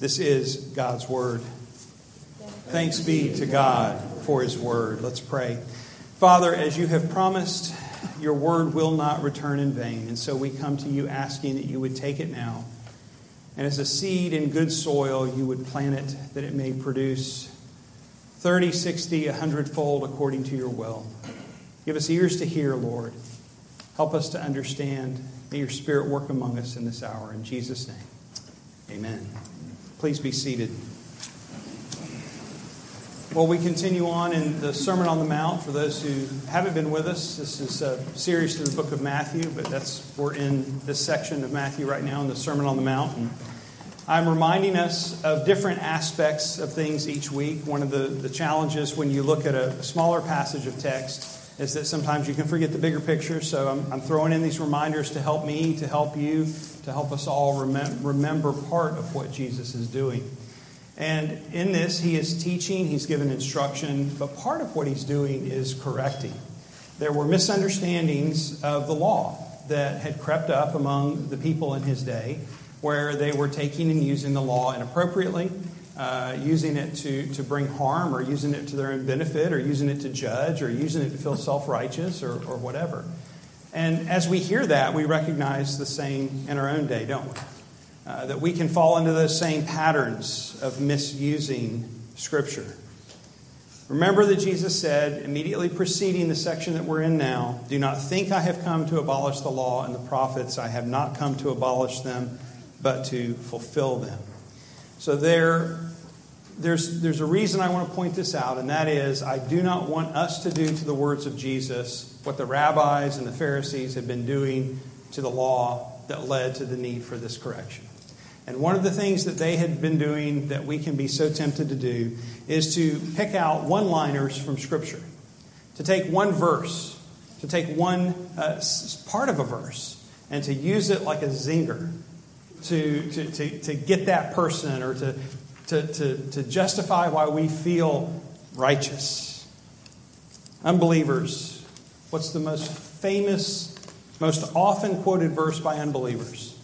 This is God's word. Thanks be to God for his word. Let's pray. Father, as you have promised, your word will not return in vain. And so we come to you asking that you would take it now. And as a seed in good soil, you would plant it that it may produce 30, 60, 100 fold according to your will. Give us ears to hear, Lord. Help us to understand. May your spirit work among us in this hour. In Jesus' name, amen. Please be seated. Well, we continue on in the Sermon on the Mount. For those who haven't been with us, this is a series through the book of Matthew, but that's we're in this section of Matthew right now in the Sermon on the Mount. And I'm reminding us of different aspects of things each week. One of the, the challenges when you look at a smaller passage of text is that sometimes you can forget the bigger picture. So I'm, I'm throwing in these reminders to help me, to help you, to help us all remem- remember part of what Jesus is doing. And in this, he is teaching, he's given instruction, but part of what he's doing is correcting. There were misunderstandings of the law that had crept up among the people in his day, where they were taking and using the law inappropriately, uh, using it to, to bring harm, or using it to their own benefit, or using it to judge, or using it to feel self righteous, or, or whatever. And as we hear that, we recognize the same in our own day, don't we? Uh, that we can fall into those same patterns of misusing Scripture. Remember that Jesus said, immediately preceding the section that we're in now, Do not think I have come to abolish the law and the prophets. I have not come to abolish them, but to fulfill them. So there, there's, there's a reason I want to point this out, and that is I do not want us to do to the words of Jesus what the rabbis and the Pharisees had been doing to the law that led to the need for this correction. And one of the things that they had been doing that we can be so tempted to do is to pick out one liners from Scripture, to take one verse, to take one uh, part of a verse, and to use it like a zinger to, to, to, to get that person or to, to, to, to justify why we feel righteous. Unbelievers, what's the most famous, most often quoted verse by unbelievers?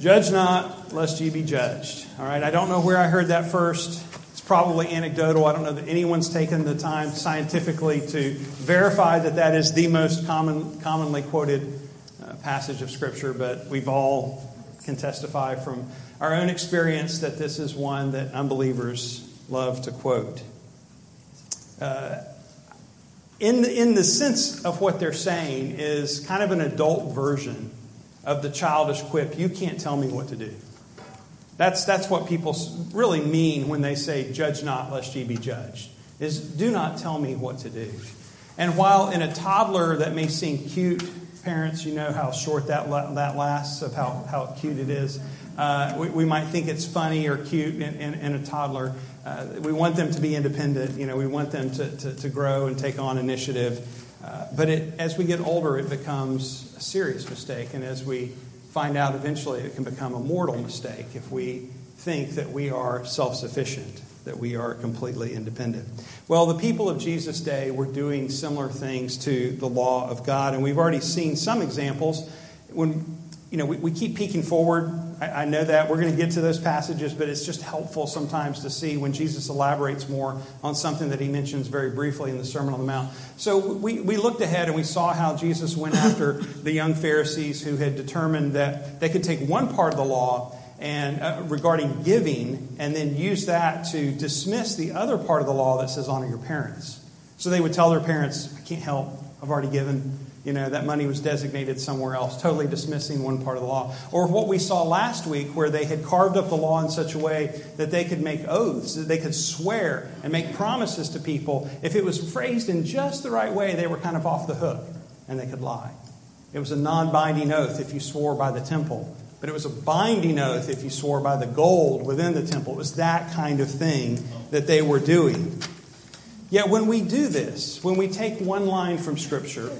Judge not, lest ye be judged. All right, I don't know where I heard that first. It's probably anecdotal. I don't know that anyone's taken the time scientifically to verify that that is the most common, commonly quoted uh, passage of Scripture, but we've all can testify from our own experience that this is one that unbelievers love to quote. Uh, in, the, in the sense of what they're saying is kind of an adult version of the childish quip, you can't tell me what to do. That's, that's what people really mean when they say, judge not lest ye be judged, is do not tell me what to do. And while in a toddler that may seem cute, parents, you know how short that, that lasts, of how, how cute it is. Uh, we, we, might think it's funny or cute in, in, in a toddler. Uh, we want them to be independent. You know, we want them to, to, to grow and take on initiative. Uh, but it, as we get older, it becomes a serious mistake. And as we find out eventually, it can become a mortal mistake if we think that we are self sufficient, that we are completely independent. Well, the people of Jesus' day were doing similar things to the law of God. And we've already seen some examples. When you know, we, we keep peeking forward. I, I know that. We're going to get to those passages, but it's just helpful sometimes to see when Jesus elaborates more on something that he mentions very briefly in the Sermon on the Mount. So we, we looked ahead and we saw how Jesus went after the young Pharisees who had determined that they could take one part of the law and uh, regarding giving and then use that to dismiss the other part of the law that says honor your parents. So they would tell their parents, I can't help. I've already given you know, that money was designated somewhere else, totally dismissing one part of the law. Or what we saw last week, where they had carved up the law in such a way that they could make oaths, that they could swear and make promises to people. If it was phrased in just the right way, they were kind of off the hook and they could lie. It was a non binding oath if you swore by the temple but it was a binding oath if you swore by the gold within the temple. It was that kind of thing that they were doing. Yet when we do this, when we take one line from Scripture,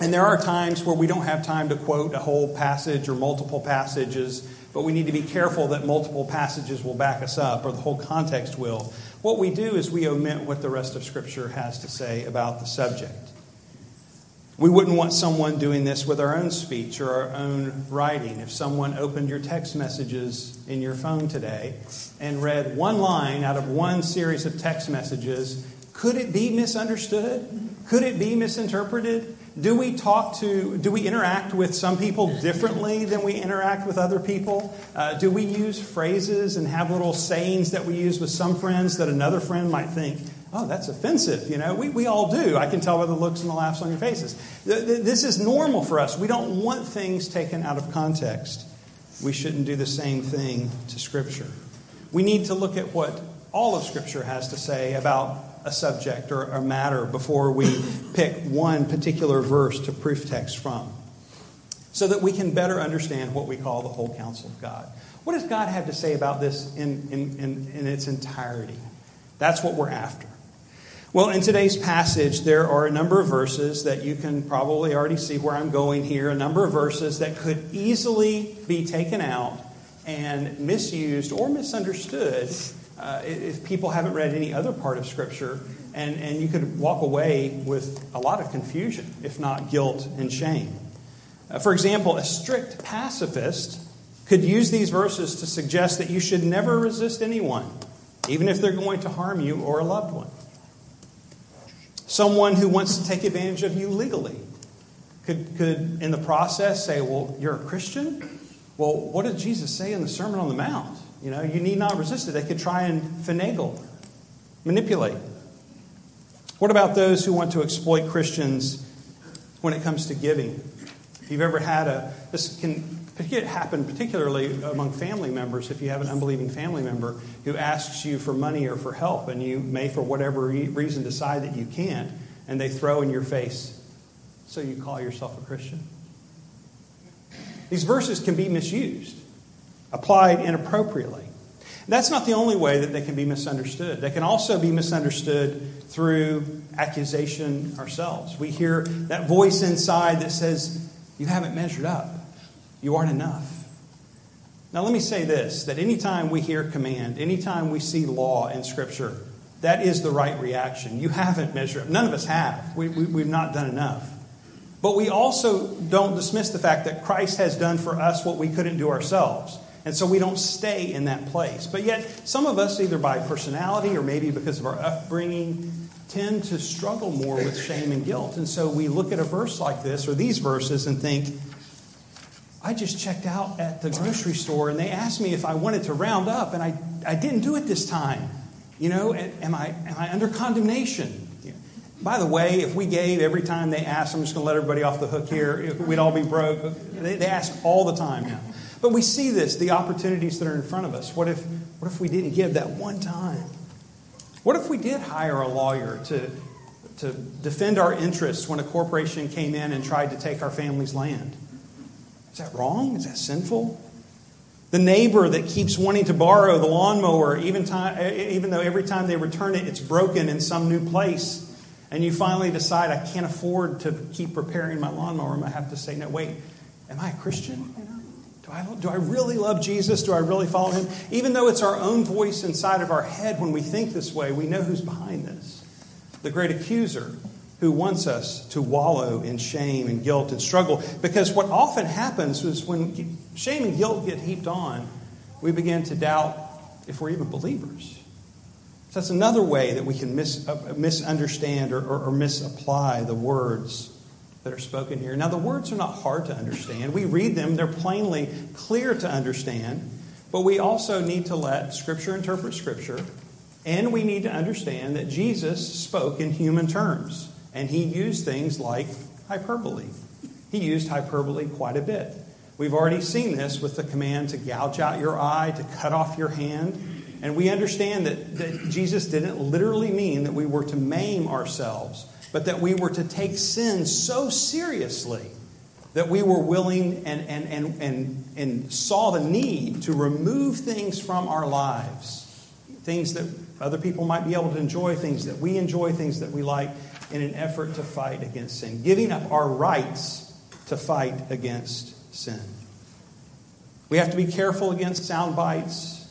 and there are times where we don't have time to quote a whole passage or multiple passages, but we need to be careful that multiple passages will back us up or the whole context will. What we do is we omit what the rest of Scripture has to say about the subject. We wouldn't want someone doing this with our own speech or our own writing. If someone opened your text messages in your phone today and read one line out of one series of text messages, could it be misunderstood? Could it be misinterpreted? Do we talk to, do we interact with some people differently than we interact with other people? Uh, do we use phrases and have little sayings that we use with some friends that another friend might think, oh, that's offensive. You know, we, we all do. I can tell by the looks and the laughs on your faces. This is normal for us. We don't want things taken out of context. We shouldn't do the same thing to Scripture. We need to look at what all of Scripture has to say about a subject or a matter before we pick one particular verse to proof text from so that we can better understand what we call the whole counsel of God. What does God have to say about this in, in, in, in its entirety? That's what we're after. Well, in today's passage, there are a number of verses that you can probably already see where I'm going here, a number of verses that could easily be taken out and misused or misunderstood uh, if people haven't read any other part of Scripture. And, and you could walk away with a lot of confusion, if not guilt and shame. Uh, for example, a strict pacifist could use these verses to suggest that you should never resist anyone, even if they're going to harm you or a loved one. Someone who wants to take advantage of you legally could, could, in the process, say, Well, you're a Christian? Well, what did Jesus say in the Sermon on the Mount? You know, you need not resist it. They could try and finagle, manipulate. What about those who want to exploit Christians when it comes to giving? If you've ever had a, this can happen particularly among family members if you have an unbelieving family member who asks you for money or for help and you may for whatever reason decide that you can't and they throw in your face so you call yourself a christian these verses can be misused applied inappropriately that's not the only way that they can be misunderstood they can also be misunderstood through accusation ourselves we hear that voice inside that says you haven't measured up you aren't enough. Now, let me say this that anytime we hear command, anytime we see law in Scripture, that is the right reaction. You haven't measured up. None of us have. We, we, we've not done enough. But we also don't dismiss the fact that Christ has done for us what we couldn't do ourselves. And so we don't stay in that place. But yet, some of us, either by personality or maybe because of our upbringing, tend to struggle more with shame and guilt. And so we look at a verse like this or these verses and think, I just checked out at the grocery store and they asked me if I wanted to round up, and I, I didn't do it this time. You know, am I, am I under condemnation? By the way, if we gave every time they asked, I'm just going to let everybody off the hook here, we'd all be broke. They, they ask all the time now. But we see this, the opportunities that are in front of us. What if, what if we didn't give that one time? What if we did hire a lawyer to, to defend our interests when a corporation came in and tried to take our family's land? Is that wrong? Is that sinful? The neighbor that keeps wanting to borrow the lawnmower, even, time, even though every time they return it, it's broken in some new place, and you finally decide, I can't afford to keep repairing my lawnmower, I have to say, no, wait, am I a Christian? Do I, do I really love Jesus? Do I really follow him? Even though it's our own voice inside of our head when we think this way, we know who's behind this. The great accuser who wants us to wallow in shame and guilt and struggle. Because what often happens is when shame and guilt get heaped on, we begin to doubt if we're even believers. So that's another way that we can mis- uh, misunderstand or, or, or misapply the words that are spoken here. Now, the words are not hard to understand. We read them, they're plainly clear to understand, but we also need to let Scripture interpret Scripture, and we need to understand that Jesus spoke in human terms. And he used things like hyperbole. He used hyperbole quite a bit. We've already seen this with the command to gouge out your eye, to cut off your hand. And we understand that, that Jesus didn't literally mean that we were to maim ourselves, but that we were to take sin so seriously that we were willing and, and, and, and, and saw the need to remove things from our lives, things that other people might be able to enjoy, things that we enjoy, things that we like, in an effort to fight against sin, giving up our rights to fight against sin. We have to be careful against sound bites,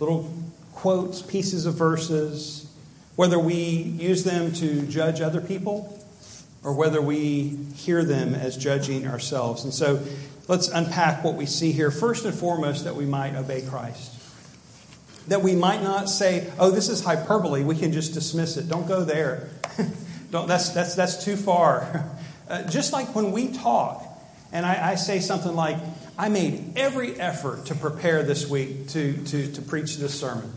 little quotes, pieces of verses, whether we use them to judge other people or whether we hear them as judging ourselves. And so let's unpack what we see here. First and foremost, that we might obey Christ. That we might not say, oh, this is hyperbole, we can just dismiss it. Don't go there. Don't, that's, that's, that's too far. Uh, just like when we talk, and I, I say something like, I made every effort to prepare this week to, to, to preach this sermon.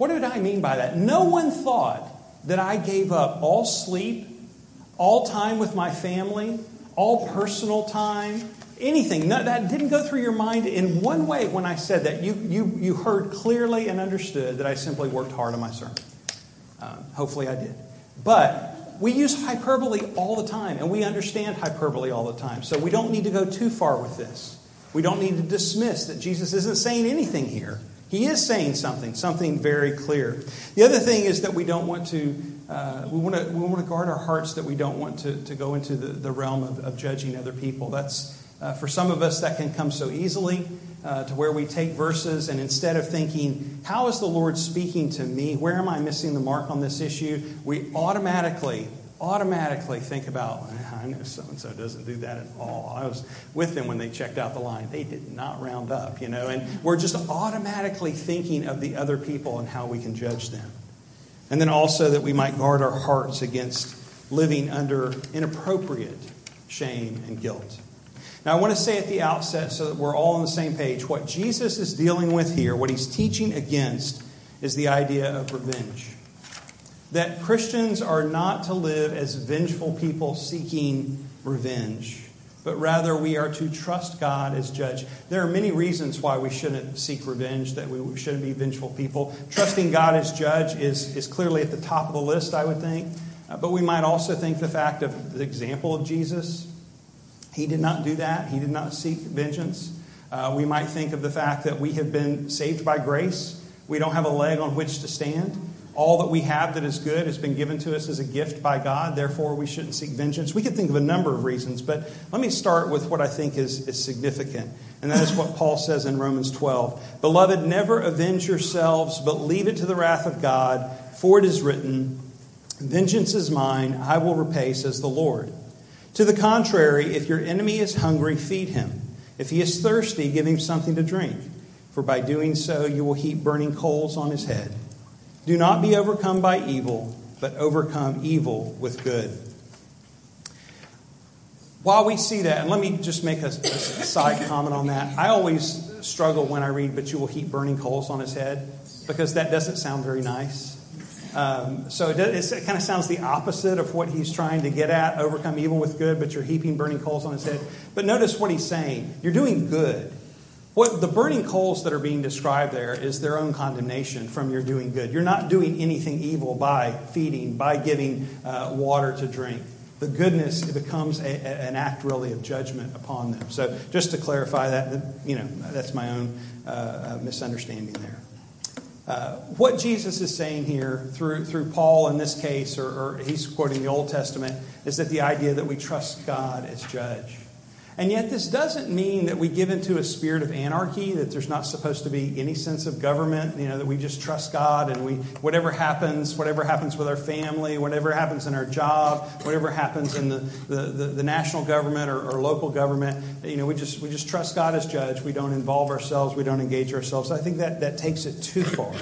What did I mean by that? No one thought that I gave up all sleep, all time with my family, all personal time, anything. No, that didn't go through your mind in one way when I said that. You, you, you heard clearly and understood that I simply worked hard on my sermon. Um, hopefully I did. But we use hyperbole all the time, and we understand hyperbole all the time. So we don't need to go too far with this. We don't need to dismiss that Jesus isn't saying anything here. He is saying something, something very clear. The other thing is that we don't want to, uh, we, want to we want to guard our hearts that we don't want to, to go into the, the realm of, of judging other people. That's, uh, for some of us, that can come so easily uh, to where we take verses and instead of thinking, how is the Lord speaking to me? Where am I missing the mark on this issue? We automatically, automatically think about, I know so and so doesn't do that at all. I was with them when they checked out the line. They did not round up, you know, and we're just automatically thinking of the other people and how we can judge them. And then also that we might guard our hearts against living under inappropriate shame and guilt. Now, I want to say at the outset so that we're all on the same page what Jesus is dealing with here, what he's teaching against, is the idea of revenge. That Christians are not to live as vengeful people seeking revenge, but rather we are to trust God as judge. There are many reasons why we shouldn't seek revenge, that we shouldn't be vengeful people. Trusting God as judge is, is clearly at the top of the list, I would think. Uh, but we might also think the fact of the example of Jesus he did not do that. He did not seek vengeance. Uh, we might think of the fact that we have been saved by grace. We don't have a leg on which to stand. All that we have that is good has been given to us as a gift by God. Therefore, we shouldn't seek vengeance. We could think of a number of reasons, but let me start with what I think is, is significant. And that is what Paul says in Romans 12 Beloved, never avenge yourselves, but leave it to the wrath of God, for it is written, Vengeance is mine, I will repay, says the Lord. To the contrary, if your enemy is hungry, feed him. If he is thirsty, give him something to drink, for by doing so you will heap burning coals on his head. Do not be overcome by evil, but overcome evil with good. While we see that, and let me just make a, a side comment on that. I always struggle when I read, but you will heap burning coals on his head, because that doesn't sound very nice. Um, so it, it, kind of sounds the opposite of what he's trying to get at overcome evil with good, but you're heaping burning coals on his head. But notice what he's saying you're doing good. What the burning coals that are being described there is their own condemnation from your doing good. You're not doing anything evil by feeding, by giving uh, water to drink. The goodness becomes a, a, an act really of judgment upon them. So just to clarify that, you know, that's my own uh, uh misunderstanding there. Uh, what Jesus is saying here through, through Paul in this case, or, or he's quoting the Old Testament, is that the idea that we trust God as judge. And yet, this doesn't mean that we give into a spirit of anarchy, that there's not supposed to be any sense of government, you know, that we just trust God and we, whatever happens, whatever happens with our family, whatever happens in our job, whatever happens in the, the, the, the national government or, or, local government, you know, we just, we just trust God as judge. We don't involve ourselves, we don't engage ourselves. I think that, that takes it too far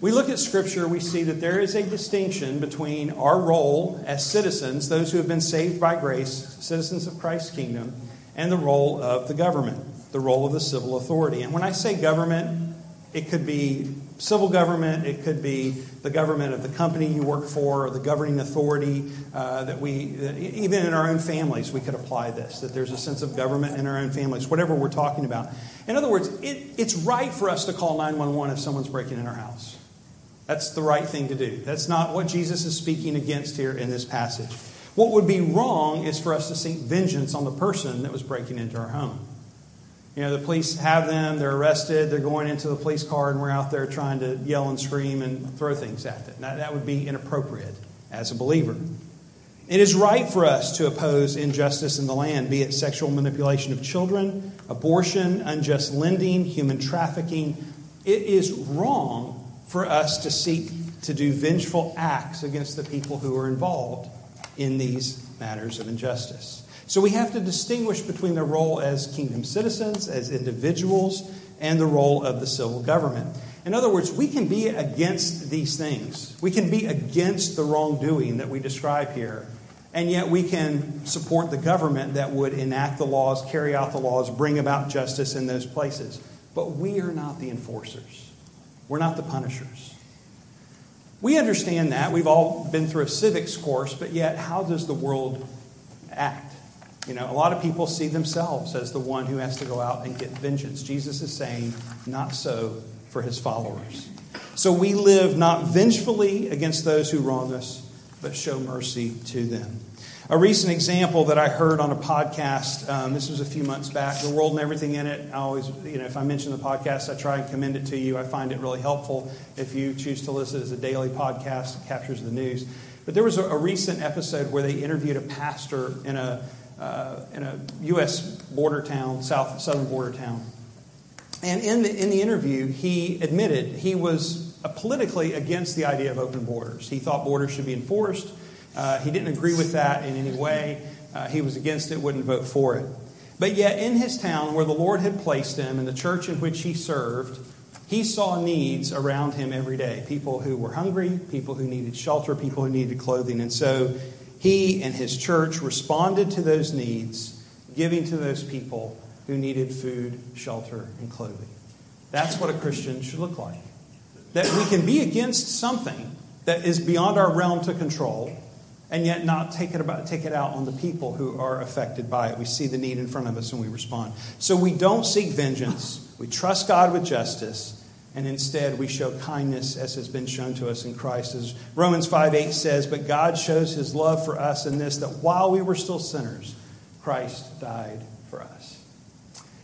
we look at Scripture, we see that there is a distinction between our role as citizens, those who have been saved by grace, citizens of Christ's kingdom, and the role of the government, the role of the civil authority. And when I say government, it could be civil government, it could be the government of the company you work for, or the governing authority uh, that we, even in our own families, we could apply this, that there's a sense of government in our own families, whatever we're talking about. In other words, it, it's right for us to call 911 if someone's breaking in our house. That's the right thing to do. That's not what Jesus is speaking against here in this passage. What would be wrong is for us to seek vengeance on the person that was breaking into our home. You know, the police have them, they're arrested, they're going into the police car, and we're out there trying to yell and scream and throw things at them. That, that would be inappropriate as a believer. It is right for us to oppose injustice in the land, be it sexual manipulation of children, abortion, unjust lending, human trafficking. It is wrong for us to seek to do vengeful acts against the people who are involved in these matters of injustice. So we have to distinguish between their role as kingdom citizens, as individuals, and the role of the civil government. In other words, we can be against these things. We can be against the wrongdoing that we describe here and yet we can support the government that would enact the laws, carry out the laws, bring about justice in those places. But we are not the enforcers, we're not the punishers. We understand that. We've all been through a civics course, but yet, how does the world act? You know, a lot of people see themselves as the one who has to go out and get vengeance. Jesus is saying, not so for his followers. So we live not vengefully against those who wrong us, but show mercy to them. A recent example that I heard on a podcast, um, this was a few months back, The World and Everything in It. I always, you know, if I mention the podcast, I try and commend it to you. I find it really helpful if you choose to listen as a daily podcast, it captures the news. But there was a, a recent episode where they interviewed a pastor in a, uh, in a U.S. border town, south, southern border town. And in the, in the interview, he admitted he was politically against the idea of open borders. He thought borders should be enforced. Uh, he didn't agree with that in any way. Uh, he was against it, wouldn't vote for it. But yet, in his town where the Lord had placed him, in the church in which he served, he saw needs around him every day people who were hungry, people who needed shelter, people who needed clothing. And so he and his church responded to those needs, giving to those people who needed food, shelter, and clothing. That's what a Christian should look like that we can be against something that is beyond our realm to control and yet not take it, about, take it out on the people who are affected by it. We see the need in front of us and we respond. So we don't seek vengeance. We trust God with justice. And instead, we show kindness as has been shown to us in Christ. As Romans 5 8 says, But God shows his love for us in this, that while we were still sinners, Christ died for us.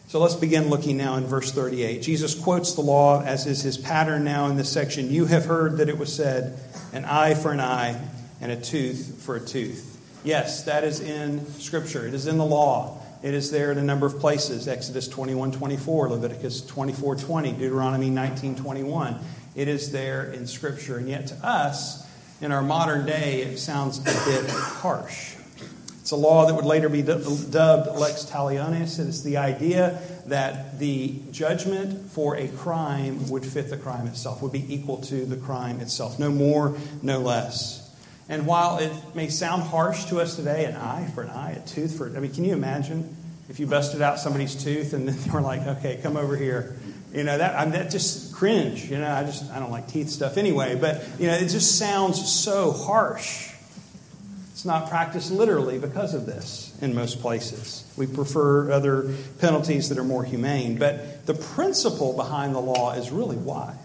So let's begin looking now in verse 38. Jesus quotes the law as is his pattern now in this section. You have heard that it was said, an eye for an eye and a tooth for a tooth. Yes, that is in Scripture. It is in the law. It is there in a number of places. Exodus 21 24, Leviticus 24 20, Deuteronomy 19 21. It is there in Scripture. And yet to us, in our modern day, it sounds a bit harsh. It's a law that would later be dubbed lex talionis. It is the idea that the judgment for a crime would fit the crime itself, would be equal to the crime itself. No more, no less. And while it may sound harsh to us today, an eye for an eye, a tooth for, I mean, can you imagine if you busted out somebody's tooth and then they were like, okay, come over here. You know, that, I that just cringe. You know, I just, I don't like teeth stuff anyway, but, you know, it just sounds so harsh. It's not practiced literally because of this in most places. We prefer other penalties that are more humane. But the principle behind the law is really wise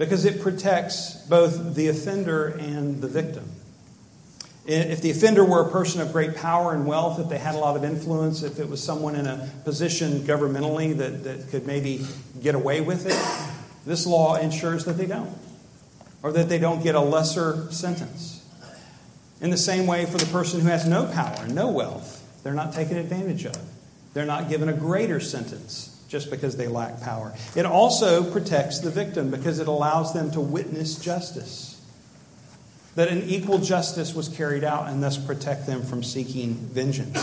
because it protects both the offender and the victim. If the offender were a person of great power and wealth, if they had a lot of influence, if it was someone in a position governmentally that, that could maybe get away with it, this law ensures that they don't, or that they don't get a lesser sentence. In the same way, for the person who has no power no wealth, they're not taken advantage of. They're not given a greater sentence just because they lack power. It also protects the victim because it allows them to witness justice. That an equal justice was carried out and thus protect them from seeking vengeance.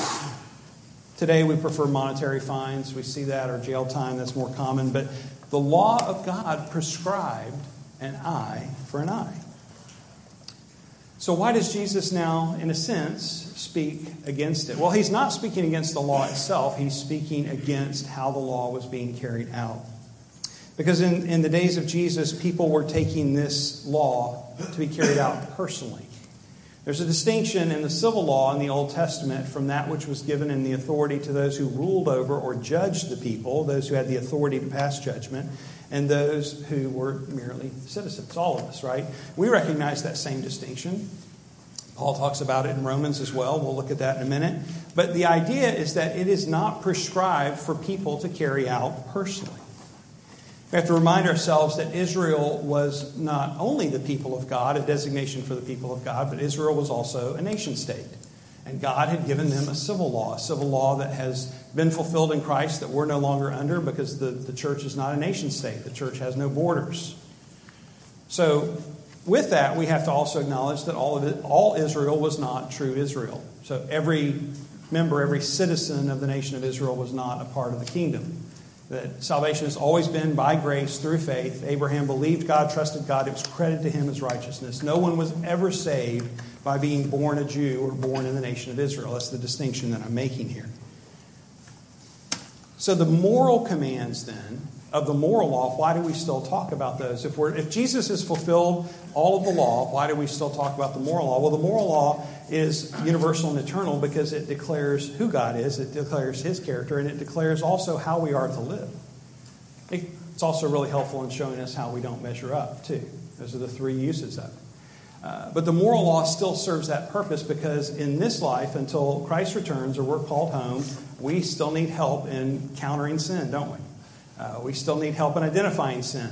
Today we prefer monetary fines. We see that, or jail time, that's more common. But the law of God prescribed an eye for an eye. So, why does Jesus now, in a sense, speak against it? Well, he's not speaking against the law itself, he's speaking against how the law was being carried out. Because in, in the days of Jesus, people were taking this law to be carried out personally. There's a distinction in the civil law in the Old Testament from that which was given in the authority to those who ruled over or judged the people, those who had the authority to pass judgment, and those who were merely citizens, all of us, right? We recognize that same distinction. Paul talks about it in Romans as well. We'll look at that in a minute. But the idea is that it is not prescribed for people to carry out personally. We have to remind ourselves that Israel was not only the people of God, a designation for the people of God, but Israel was also a nation state. And God had given them a civil law, a civil law that has been fulfilled in Christ that we're no longer under because the, the church is not a nation state. The church has no borders. So, with that, we have to also acknowledge that all of it, all Israel was not true Israel. So, every member, every citizen of the nation of Israel was not a part of the kingdom that salvation has always been by grace through faith. Abraham believed God, trusted God, it was credited to him as righteousness. No one was ever saved by being born a Jew or born in the nation of Israel. That's the distinction that I'm making here. So, the moral commands then of the moral law, why do we still talk about those? If, we're, if Jesus has fulfilled all of the law, why do we still talk about the moral law? Well, the moral law is universal and eternal because it declares who God is, it declares his character, and it declares also how we are to live. It's also really helpful in showing us how we don't measure up, too. Those are the three uses of it. Uh, but the moral law still serves that purpose because in this life, until Christ returns or we're called home, we still need help in countering sin, don't we? Uh, we still need help in identifying sin.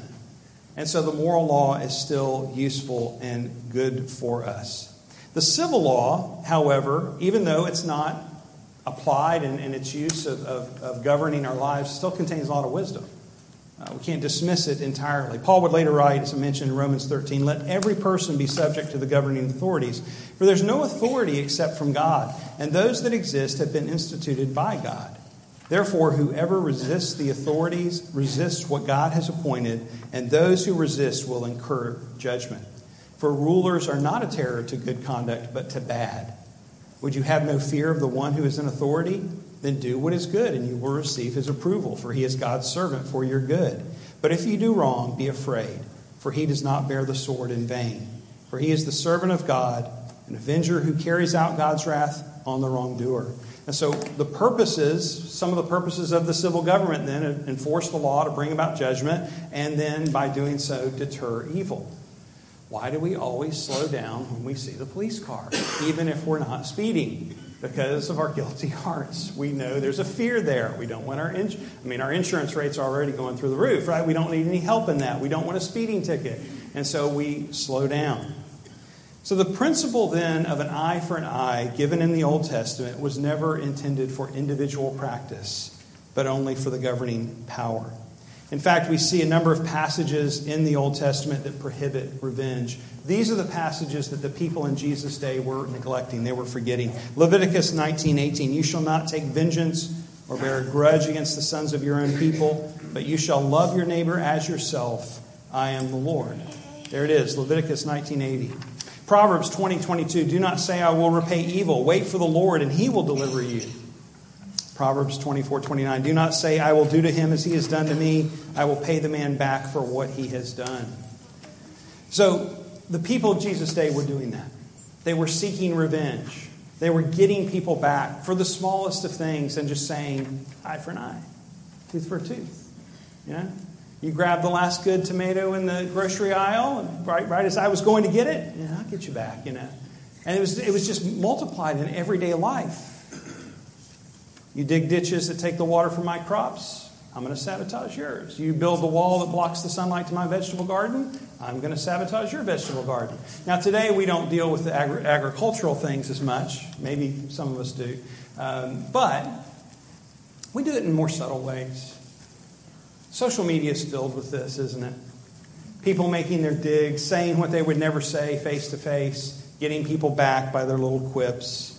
And so the moral law is still useful and good for us. The civil law, however, even though it's not applied in, in its use of, of, of, governing our lives, still contains a lot of wisdom. Uh, we can't dismiss it entirely. Paul would later write, as I mentioned in Romans 13, let every person be subject to the governing authorities, for there's no authority except from God, and those that exist have been instituted by God. Therefore, whoever resists the authorities resists what God has appointed, and those who resist will incur judgment. For rulers are not a terror to good conduct, but to bad. Would you have no fear of the one who is in authority? Then do what is good, and you will receive his approval, for he is God's servant for your good. But if you do wrong, be afraid, for he does not bear the sword in vain. For he is the servant of God, an avenger who carries out God's wrath on the wrongdoer. And so the purposes, some of the purposes of the civil government then uh, enforce the law to bring about judgment, and then by doing so deter evil. Why do we always slow down when we see the police car, even if we're not speeding? Because of our guilty hearts. We know there's a fear there. We don't want our ins- I mean our insurance rates are already going through the roof, right? We don't need any help in that. We don't want a speeding ticket. And so we slow down. So, the principle then of an eye for an eye given in the Old Testament was never intended for individual practice, but only for the governing power. In fact, we see a number of passages in the Old Testament that prohibit revenge. These are the passages that the people in Jesus' day were neglecting, they were forgetting. Leviticus 19:18, "You shall not take vengeance or bear a grudge against the sons of your own people, but you shall love your neighbor as yourself. I am the Lord." There it is, Leviticus 19:80. Proverbs 20, 22, do not say, I will repay evil. Wait for the Lord, and he will deliver you. Proverbs 24, 29, do not say, I will do to him as he has done to me. I will pay the man back for what he has done. So the people of Jesus' day were doing that. They were seeking revenge. They were getting people back for the smallest of things and just saying, eye for an eye, tooth for a tooth. You know? You grab the last good tomato in the grocery aisle, and right, right as I was going to get it, yeah, I'll get you back, you know. And it was, it was just multiplied in everyday life. You dig ditches that take the water from my crops, I'm going to sabotage yours. You build the wall that blocks the sunlight to my vegetable garden, I'm going to sabotage your vegetable garden. Now, today we don't deal with the agri- agricultural things as much. Maybe some of us do. Um, but we do it in more subtle ways. Social media is filled with this, isn't it? People making their digs, saying what they would never say face to face, getting people back by their little quips.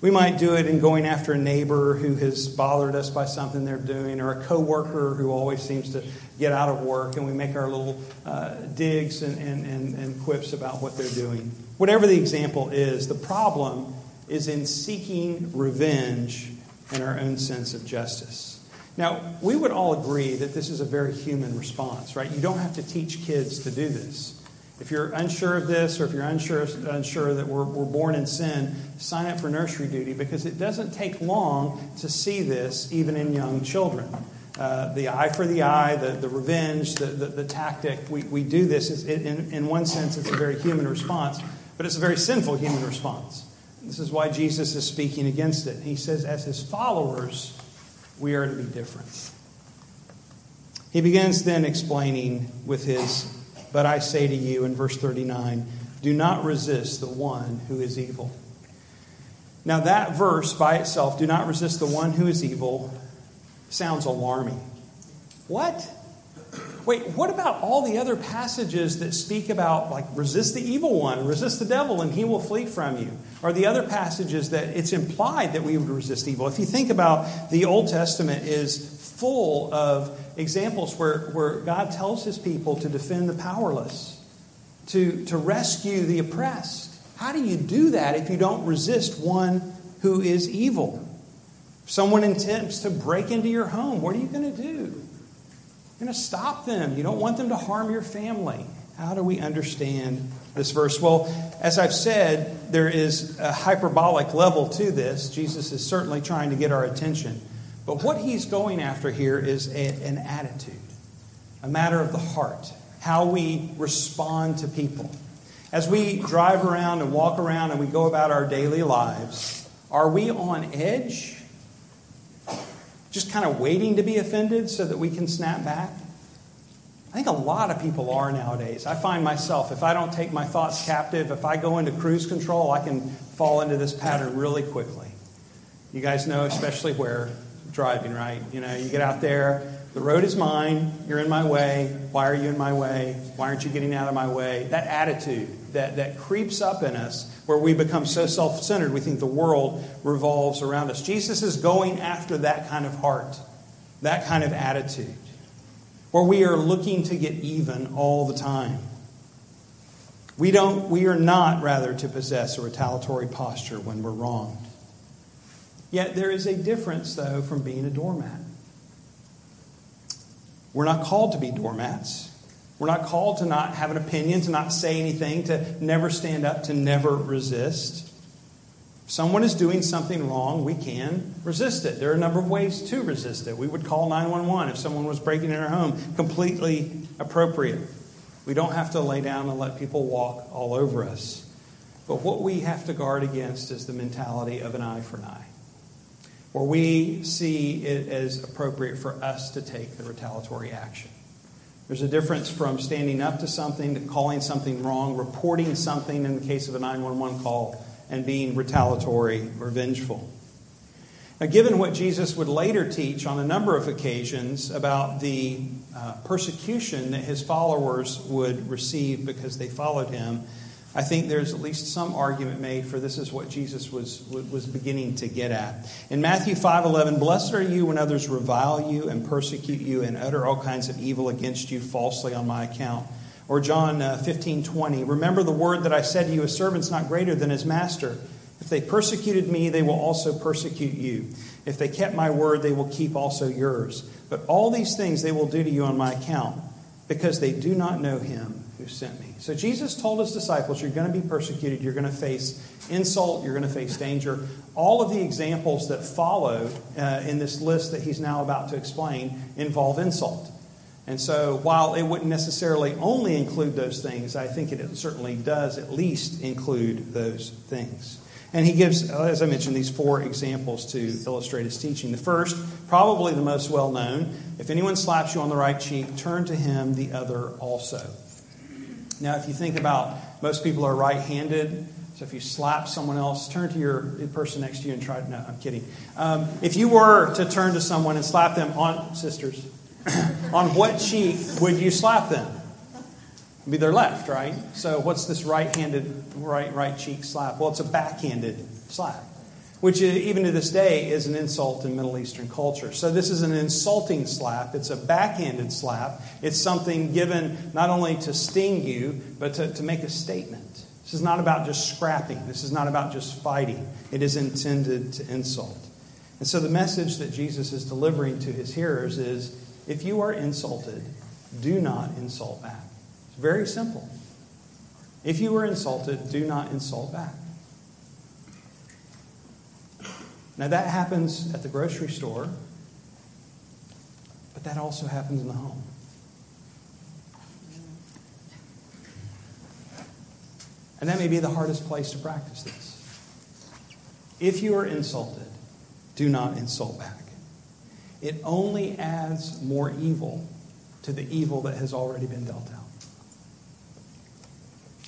We might do it in going after a neighbor who has bothered us by something they're doing, or a coworker who always seems to get out of work, and we make our little uh, digs and, and, and, and quips about what they're doing. Whatever the example is, the problem is in seeking revenge and our own sense of justice. Now, we would all agree that this is a very human response, right? You don't have to teach kids to do this. If you're unsure of this or if you're unsure, unsure that we're, we're born in sin, sign up for nursery duty because it doesn't take long to see this even in young children. Uh, the eye for the eye, the, the revenge, the, the, the tactic, we, we do this. In, in one sense, it's a very human response. But it's a very sinful human response. This is why Jesus is speaking against it. He says, as his followers, we are to be different. He begins then explaining with his, But I say to you in verse 39, do not resist the one who is evil. Now, that verse by itself, do not resist the one who is evil, sounds alarming. What? Wait, what about all the other passages that speak about, like, resist the evil one, resist the devil, and he will flee from you? Or the other passages that it's implied that we would resist evil? If you think about the Old Testament is full of examples where, where God tells his people to defend the powerless, to, to rescue the oppressed. How do you do that if you don't resist one who is evil? If someone attempts to break into your home, what are you going to do? You're going to stop them. You don't want them to harm your family. How do we understand this verse? Well, as I've said, there is a hyperbolic level to this. Jesus is certainly trying to get our attention. But what he's going after here is a, an attitude, a matter of the heart, how we respond to people. As we drive around and walk around and we go about our daily lives, are we on edge? Just kind of waiting to be offended so that we can snap back? I think a lot of people are nowadays. I find myself, if I don't take my thoughts captive, if I go into cruise control, I can fall into this pattern really quickly. You guys know, especially where driving, right? You know, you get out there, the road is mine, you're in my way. Why are you in my way? Why aren't you getting out of my way? That attitude that, that creeps up in us where we become so self centered, we think the world revolves around us. Jesus is going after that kind of heart, that kind of attitude, where we are looking to get even all the time. We, don't, we are not, rather, to possess a retaliatory posture when we're wronged. Yet there is a difference, though, from being a doormat. We're not called to be doormats. We're not called to not have an opinion, to not say anything, to never stand up, to never resist. If someone is doing something wrong, we can resist it. There are a number of ways to resist it. We would call 911 if someone was breaking in our home, completely appropriate. We don't have to lay down and let people walk all over us. But what we have to guard against is the mentality of an eye for an eye where we see it as appropriate for us to take the retaliatory action. There's a difference from standing up to something, to calling something wrong, reporting something in the case of a 911 call, and being retaliatory or vengeful. Now, given what Jesus would later teach on a number of occasions about the uh, persecution that his followers would receive because they followed him, I think there's at least some argument made for this is what Jesus was, was beginning to get at. In Matthew 5:11, "Blessed are you when others revile you and persecute you and utter all kinds of evil against you falsely on my account." Or John 15:20, uh, "Remember the word that I said to you, a servant's not greater than his master. If they persecuted me, they will also persecute you. If they kept my word, they will keep also yours. But all these things they will do to you on my account, because they do not know him who sent me." So Jesus told his disciples, You're going to be persecuted, you're going to face insult, you're going to face danger. All of the examples that followed uh, in this list that he's now about to explain involve insult. And so, while it wouldn't necessarily only include those things, I think it certainly does at least include those things. And he gives, as I mentioned, these four examples to illustrate his teaching. The first, probably the most well known if anyone slaps you on the right cheek, turn to him the other also. Now, if you think about most people are right handed, so if you slap someone else, turn to your person next to you and try. No, I'm kidding. Um, if you were to turn to someone and slap them on, sisters, on what cheek would you slap them? It'd be their left, right? So what's this right-handed, right right cheek slap? Well, it's a backhanded slap which even to this day is an insult in Middle Eastern culture. So this is an insulting slap. It's a backhanded slap. It's something given not only to sting you, but to, to make a statement. This is not about just scrapping. This is not about just fighting. It is intended to insult. And so the message that Jesus is delivering to his hearers is if you are insulted, do not insult back. It's very simple. If you are insulted, do not insult back. Now, that happens at the grocery store, but that also happens in the home. And that may be the hardest place to practice this. If you are insulted, do not insult back. It only adds more evil to the evil that has already been dealt out.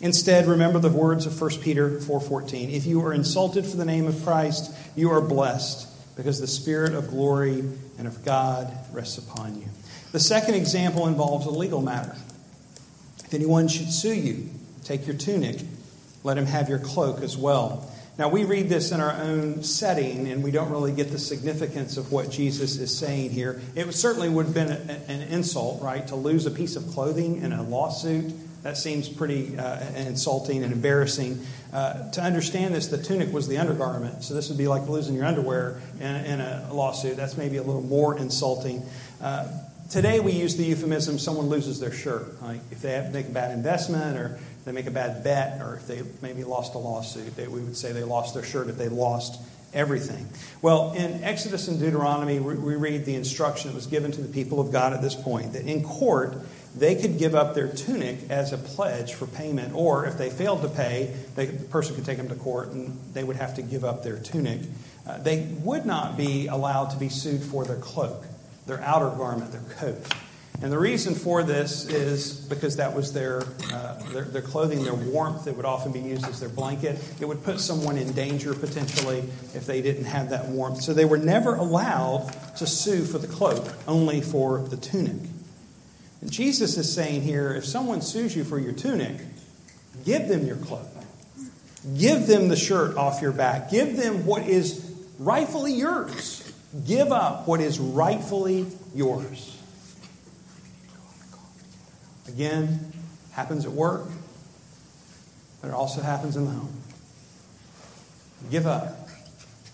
Instead, remember the words of 1 Peter 4:14. If you are insulted for the name of Christ, you are blessed because the spirit of glory and of God rests upon you. The second example involves a legal matter. If anyone should sue you, take your tunic, let him have your cloak as well. Now, we read this in our own setting, and we don't really get the significance of what Jesus is saying here. It certainly would have been an insult, right, to lose a piece of clothing in a lawsuit. That seems pretty uh, insulting and embarrassing. Uh, to understand this, the tunic was the undergarment, so this would be like losing your underwear in, in a lawsuit. That's maybe a little more insulting. Uh, today, we use the euphemism someone loses their shirt. Like if they make a bad investment or they make a bad bet or if they maybe lost a lawsuit, they, we would say they lost their shirt if they lost everything. Well, in Exodus and Deuteronomy, we read the instruction that was given to the people of God at this point that in court, they could give up their tunic as a pledge for payment, or if they failed to pay, they, the person could take them to court and they would have to give up their tunic. Uh, they would not be allowed to be sued for their cloak, their outer garment, their coat. And the reason for this is because that was their, uh, their, their, clothing, their warmth. It would often be used as their blanket. It would put someone in danger potentially if they didn't have that warmth. So they were never allowed to sue for the cloak, only for the tunic. And Jesus is saying here if someone sues you for your tunic, give them your cloak. Give them the shirt off your back. Give them what is rightfully yours. Give up what is rightfully yours. Again, happens at work, but it also happens in the home. Give up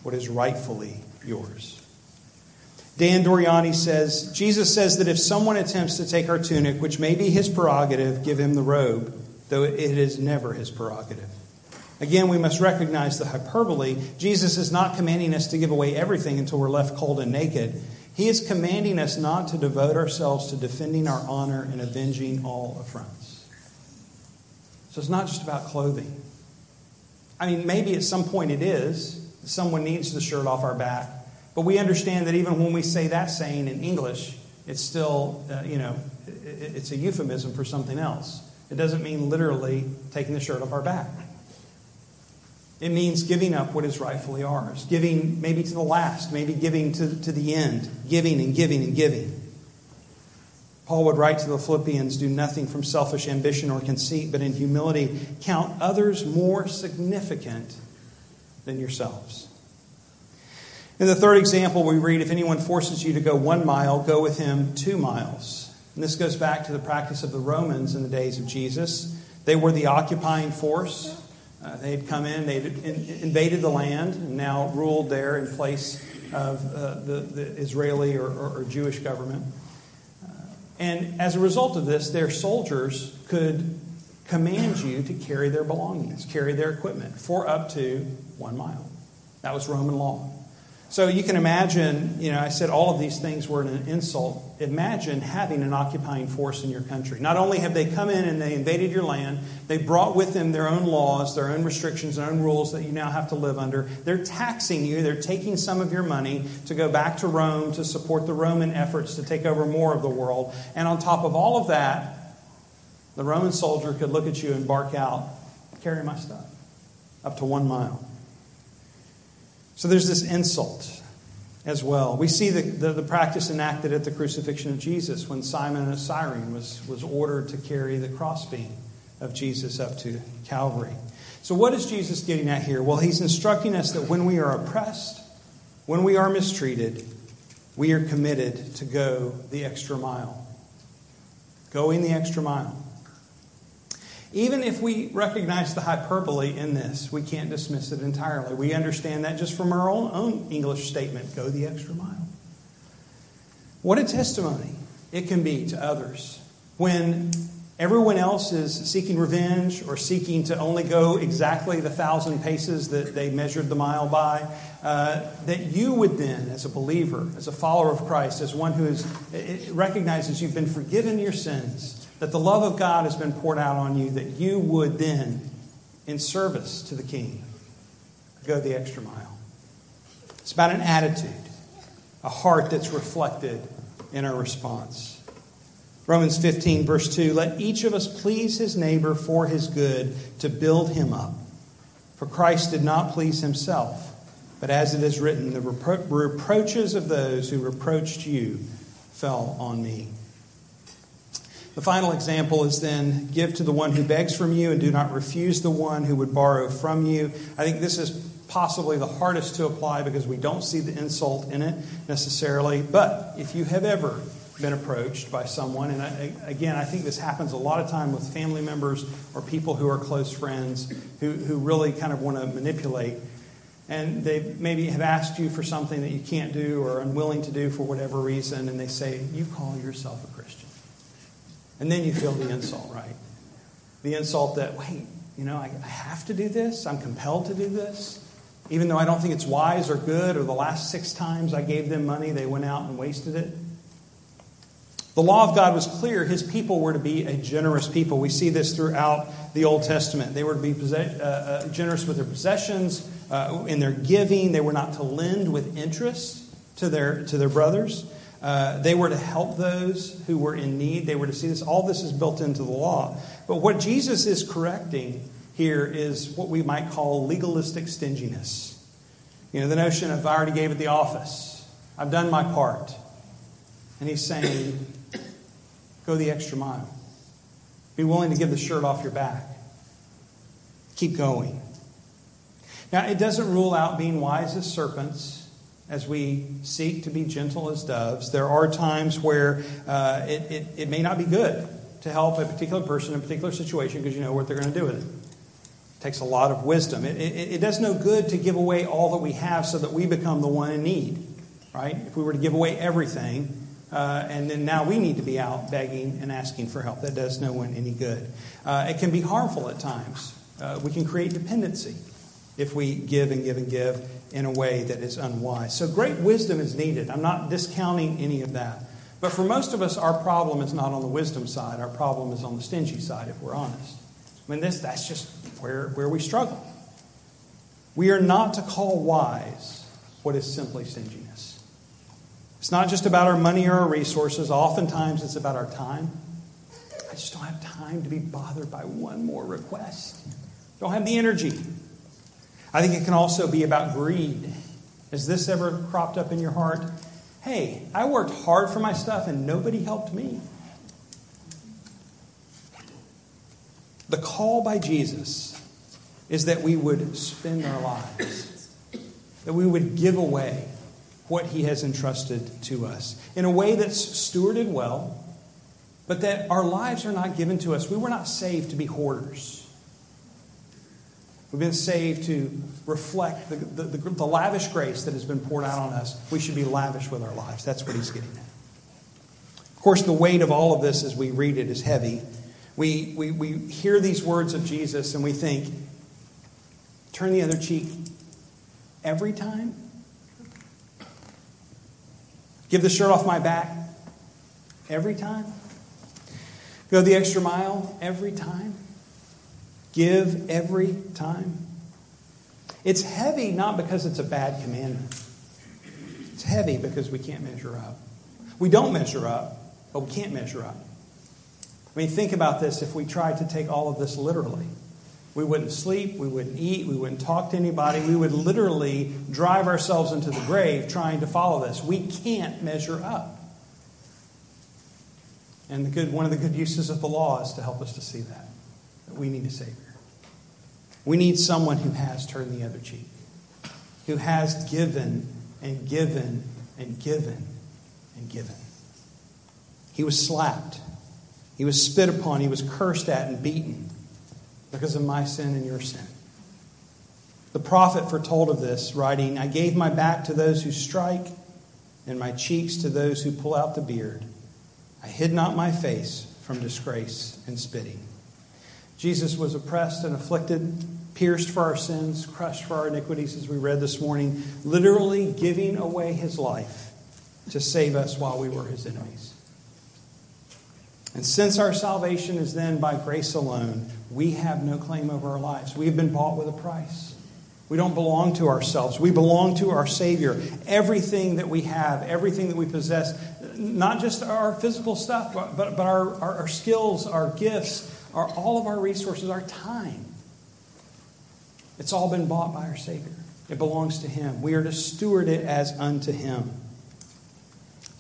what is rightfully yours. Dan Doriani says Jesus says that if someone attempts to take our tunic, which may be his prerogative, give him the robe, though it is never his prerogative. Again, we must recognize the hyperbole. Jesus is not commanding us to give away everything until we're left cold and naked. He is commanding us not to devote ourselves to defending our honor and avenging all affronts. So it's not just about clothing. I mean, maybe at some point it is. Someone needs the shirt off our back. But we understand that even when we say that saying in English, it's still, uh, you know, it's a euphemism for something else. It doesn't mean literally taking the shirt off our back. It means giving up what is rightfully ours, giving maybe to the last, maybe giving to, to the end, giving and giving and giving. Paul would write to the Philippians do nothing from selfish ambition or conceit, but in humility count others more significant than yourselves. In the third example, we read if anyone forces you to go one mile, go with him two miles. And this goes back to the practice of the Romans in the days of Jesus. They were the occupying force. Uh, they had come in, they had in, invaded the land, and now ruled there in place of uh, the, the, Israeli or, or, or Jewish government. Uh, and as a result of this, their soldiers could command you to carry their belongings, carry their equipment for up to one mile. That was Roman law. So you can imagine, you know, I said all of these things were an insult. Imagine having an occupying force in your country. Not only have they come in and they invaded your land, they brought with them their own laws, their own restrictions, their own rules that you now have to live under. They're taxing you, they're taking some of your money to go back to Rome to support the Roman efforts to take over more of the world. And on top of all of that, the Roman soldier could look at you and bark out, carry my stuff up to one mile. So there's this insult as well. We see the, the, the, practice enacted at the crucifixion of Jesus when Simon of Cyrene was, was ordered to carry the crossbeam of Jesus up to Calvary. So, what is Jesus getting at here? Well, he's instructing us that when we are oppressed, when we are mistreated, we are committed to go the extra mile. Going the extra mile. Even if we recognize the hyperbole in this, we can't dismiss it entirely. We understand that just from our own, own English statement go the extra mile. What a testimony it can be to others when everyone else is seeking revenge or seeking to only go exactly the thousand paces that they measured the mile by, uh, that you would then, as a believer, as a follower of Christ, as one who is, recognizes you've been forgiven your sins, that the love of God has been poured out on you, that you would then in service to the king. Go the extra mile. It's about an attitude, a heart that's reflected in our response. Romans 15, verse 2 Let each of us please his neighbor for his good to build him up. For Christ did not please himself, but as it is written, the repro- reproaches of those who reproached you fell on me. The final example is then give to the one who begs from you and do not refuse the one who would borrow from you. I think this is possibly the hardest to apply because we don't see the insult in it necessarily. But if you have ever been approached by someone, and I, again, I think this happens a lot of time with family members or people who are close friends who, who really kind of want to manipulate, and they maybe have asked you for something that you can't do or unwilling to do for whatever reason, and they say, You call yourself a Christian. And then you feel the insult, right? The insult that, wait, you know, I, I have to do this, I'm compelled to do this even though I don't think it's wise or good, or the last six times I gave them money, they went out and wasted it. The law of God was clear. His people were to be a generous people. We see this throughout the Old Testament. They were to be possess- uh, uh, generous with their possessions, uh, in their giving. They were not to lend with interest to their, to their brothers. Uh, they were to help those who were in need. They were to see this. All this is built into the law. But what Jesus is correcting here is what we might call legalistic stinginess. You know, the notion of I already gave it the office, I've done my part. And he's saying, go the extra mile. Be willing to give the shirt off your back. Keep going. Now, it doesn't rule out being wise as serpents as we seek to be gentle as doves. There are times where uh, it, it, it may not be good to help a particular person in a particular situation because you know what they're going to do with it. It takes a lot of wisdom. It, it, it, does no good to give away all that we have so that we become the one in need, right? If we were to give away everything, uh, and then now we need to be out begging and asking for help, that does no one any good. Uh, it can be harmful at times. Uh, we can create dependency if we give and give and give in a way that is unwise. So great wisdom is needed. I'm not discounting any of that. But for most of us, our problem is not on the wisdom side. Our problem is on the stingy side, if we're honest. I mean, this, that's just where, where we struggle. We are not to call wise what is simply stinginess. It's not just about our money or our resources, oftentimes it's about our time. I just don't have time to be bothered by one more request. Don't have the energy. I think it can also be about greed. Has this ever cropped up in your heart? Hey, I worked hard for my stuff and nobody helped me. The call by Jesus is that we would spend our lives, that we would give away what he has entrusted to us in a way that's stewarded well, but that our lives are not given to us. We were not saved to be hoarders. We've been saved to reflect the, the, the, the, lavish grace that has been poured out on us. We should be lavish with our lives. That's what he's getting at. Of course, the weight of all of this as we read it is heavy. We, we, we hear these words of Jesus and we think, turn the other cheek every time? Give the shirt off my back every time? Go the extra mile every time? Give every time? It's heavy not because it's a bad commandment. It's heavy because we can't measure up. We don't measure up, but we can't measure up. I mean, think about this if we tried to take all of this literally. We wouldn't sleep, we wouldn't eat, we wouldn't talk to anybody. We would literally drive ourselves into the grave trying to follow this. We can't measure up. And the good, one of the good uses of the law is to help us to see that, that we need a Savior. We need someone who has turned the other cheek, who has given and given and given and given. He was slapped. He was spit upon, he was cursed at and beaten because of my sin and your sin. The prophet foretold of this, writing, I gave my back to those who strike, and my cheeks to those who pull out the beard. I hid not my face from disgrace and spitting. Jesus was oppressed and afflicted, pierced for our sins, crushed for our iniquities, as we read this morning, literally giving away his life to save us while we were his enemies. And since our salvation is then by grace alone, we have no claim over our lives. We have been bought with a price. We don't belong to ourselves. We belong to our Savior. Everything that we have, everything that we possess, not just our physical stuff, but, but, but our, our, our skills, our gifts, our, all of our resources, our time, it's all been bought by our Savior. It belongs to Him. We are to steward it as unto Him.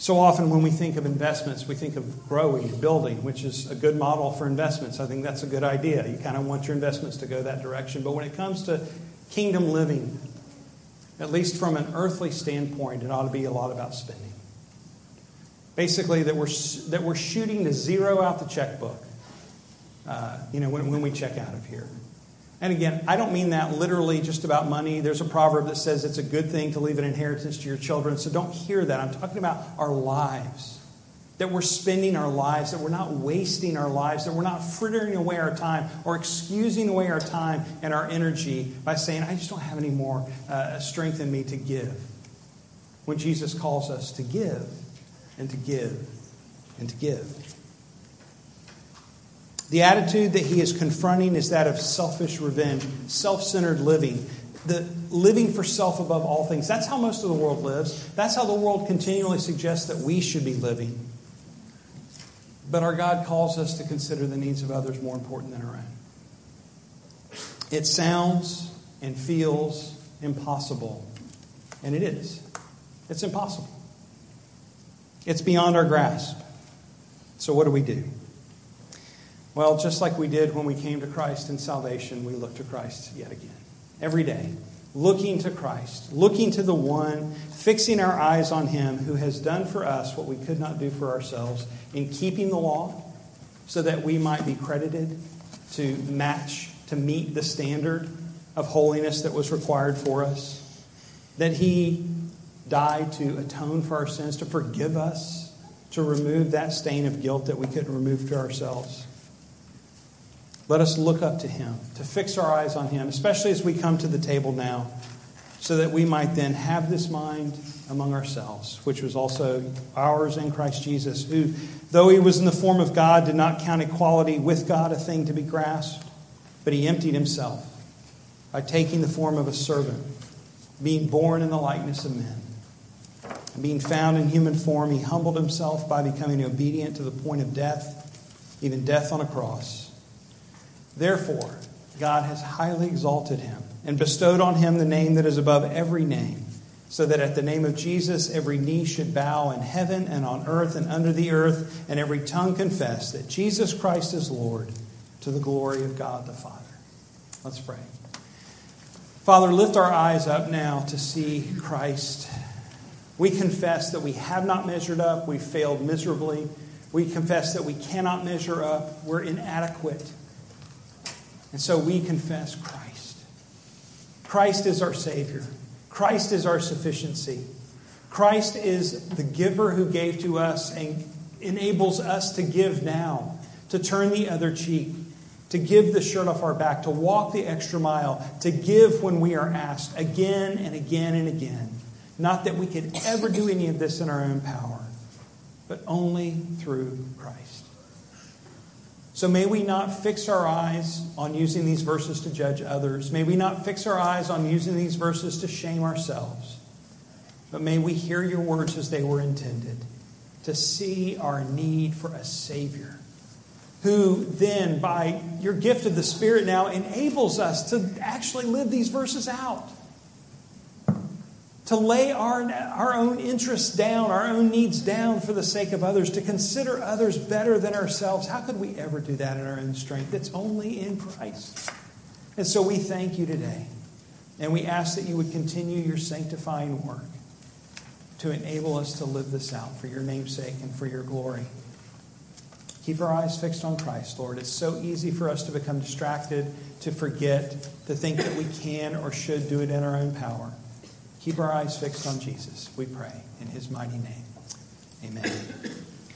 So often, when we think of investments, we think of growing, building, which is a good model for investments. I think that's a good idea. You kind of want your investments to go that direction. But when it comes to kingdom living, at least from an earthly standpoint, it ought to be a lot about spending. Basically, that we're, that we're shooting to zero out the checkbook, uh, you know, when, when we check out of here. And again, I don't mean that literally just about money. There's a proverb that says it's a good thing to leave an inheritance to your children. So don't hear that. I'm talking about our lives. That we're spending our lives, that we're not wasting our lives, that we're not frittering away our time or excusing away our time and our energy by saying, I just don't have any more uh, strength in me to give. When Jesus calls us to give and to give and to give. The attitude that he is confronting is that of selfish revenge, self centered living, the living for self above all things. That's how most of the world lives. That's how the world continually suggests that we should be living. But our God calls us to consider the needs of others more important than our own. It sounds and feels impossible, and it is. It's impossible. It's beyond our grasp. So, what do we do? Well, just like we did when we came to Christ in salvation, we look to Christ yet again. Every day, looking to Christ, looking to the one, fixing our eyes on him who has done for us what we could not do for ourselves in keeping the law so that we might be credited to match, to meet the standard of holiness that was required for us. That he died to atone for our sins, to forgive us, to remove that stain of guilt that we couldn't remove to ourselves. Let us look up to him, to fix our eyes on him, especially as we come to the table now, so that we might then have this mind among ourselves, which was also ours in Christ Jesus, who, though he was in the form of God, did not count equality with God a thing to be grasped, but he emptied himself by taking the form of a servant, being born in the likeness of men. Being found in human form, he humbled himself by becoming obedient to the point of death, even death on a cross. Therefore, God has highly exalted him and bestowed on him the name that is above every name, so that at the name of Jesus every knee should bow in heaven and on earth and under the earth, and every tongue confess that Jesus Christ is Lord to the glory of God the Father. Let's pray. Father, lift our eyes up now to see Christ. We confess that we have not measured up, we failed miserably. We confess that we cannot measure up, we're inadequate. And so we confess Christ. Christ is our Savior. Christ is our sufficiency. Christ is the giver who gave to us and enables us to give now, to turn the other cheek, to give the shirt off our back, to walk the extra mile, to give when we are asked again and again and again. Not that we could ever do any of this in our own power, but only through Christ. So may we not fix our eyes on using these verses to judge others. May we not fix our eyes on using these verses to shame ourselves. But may we hear your words as they were intended to see our need for a Savior who then, by your gift of the Spirit now, enables us to actually live these verses out to lay our, our own interests down, our own needs down for the sake of others, to consider others better than ourselves. How could we ever do that in our own strength? It's only in Christ. And so we thank you today. And we ask that you would continue your sanctifying work to enable us to live this out for your name's sake and for your glory. Keep our eyes fixed on Christ, Lord. It's so easy for us to become distracted, to forget, to think that we can or should do it in our own power. Keep our eyes fixed on Jesus, we pray, in his mighty name. Amen.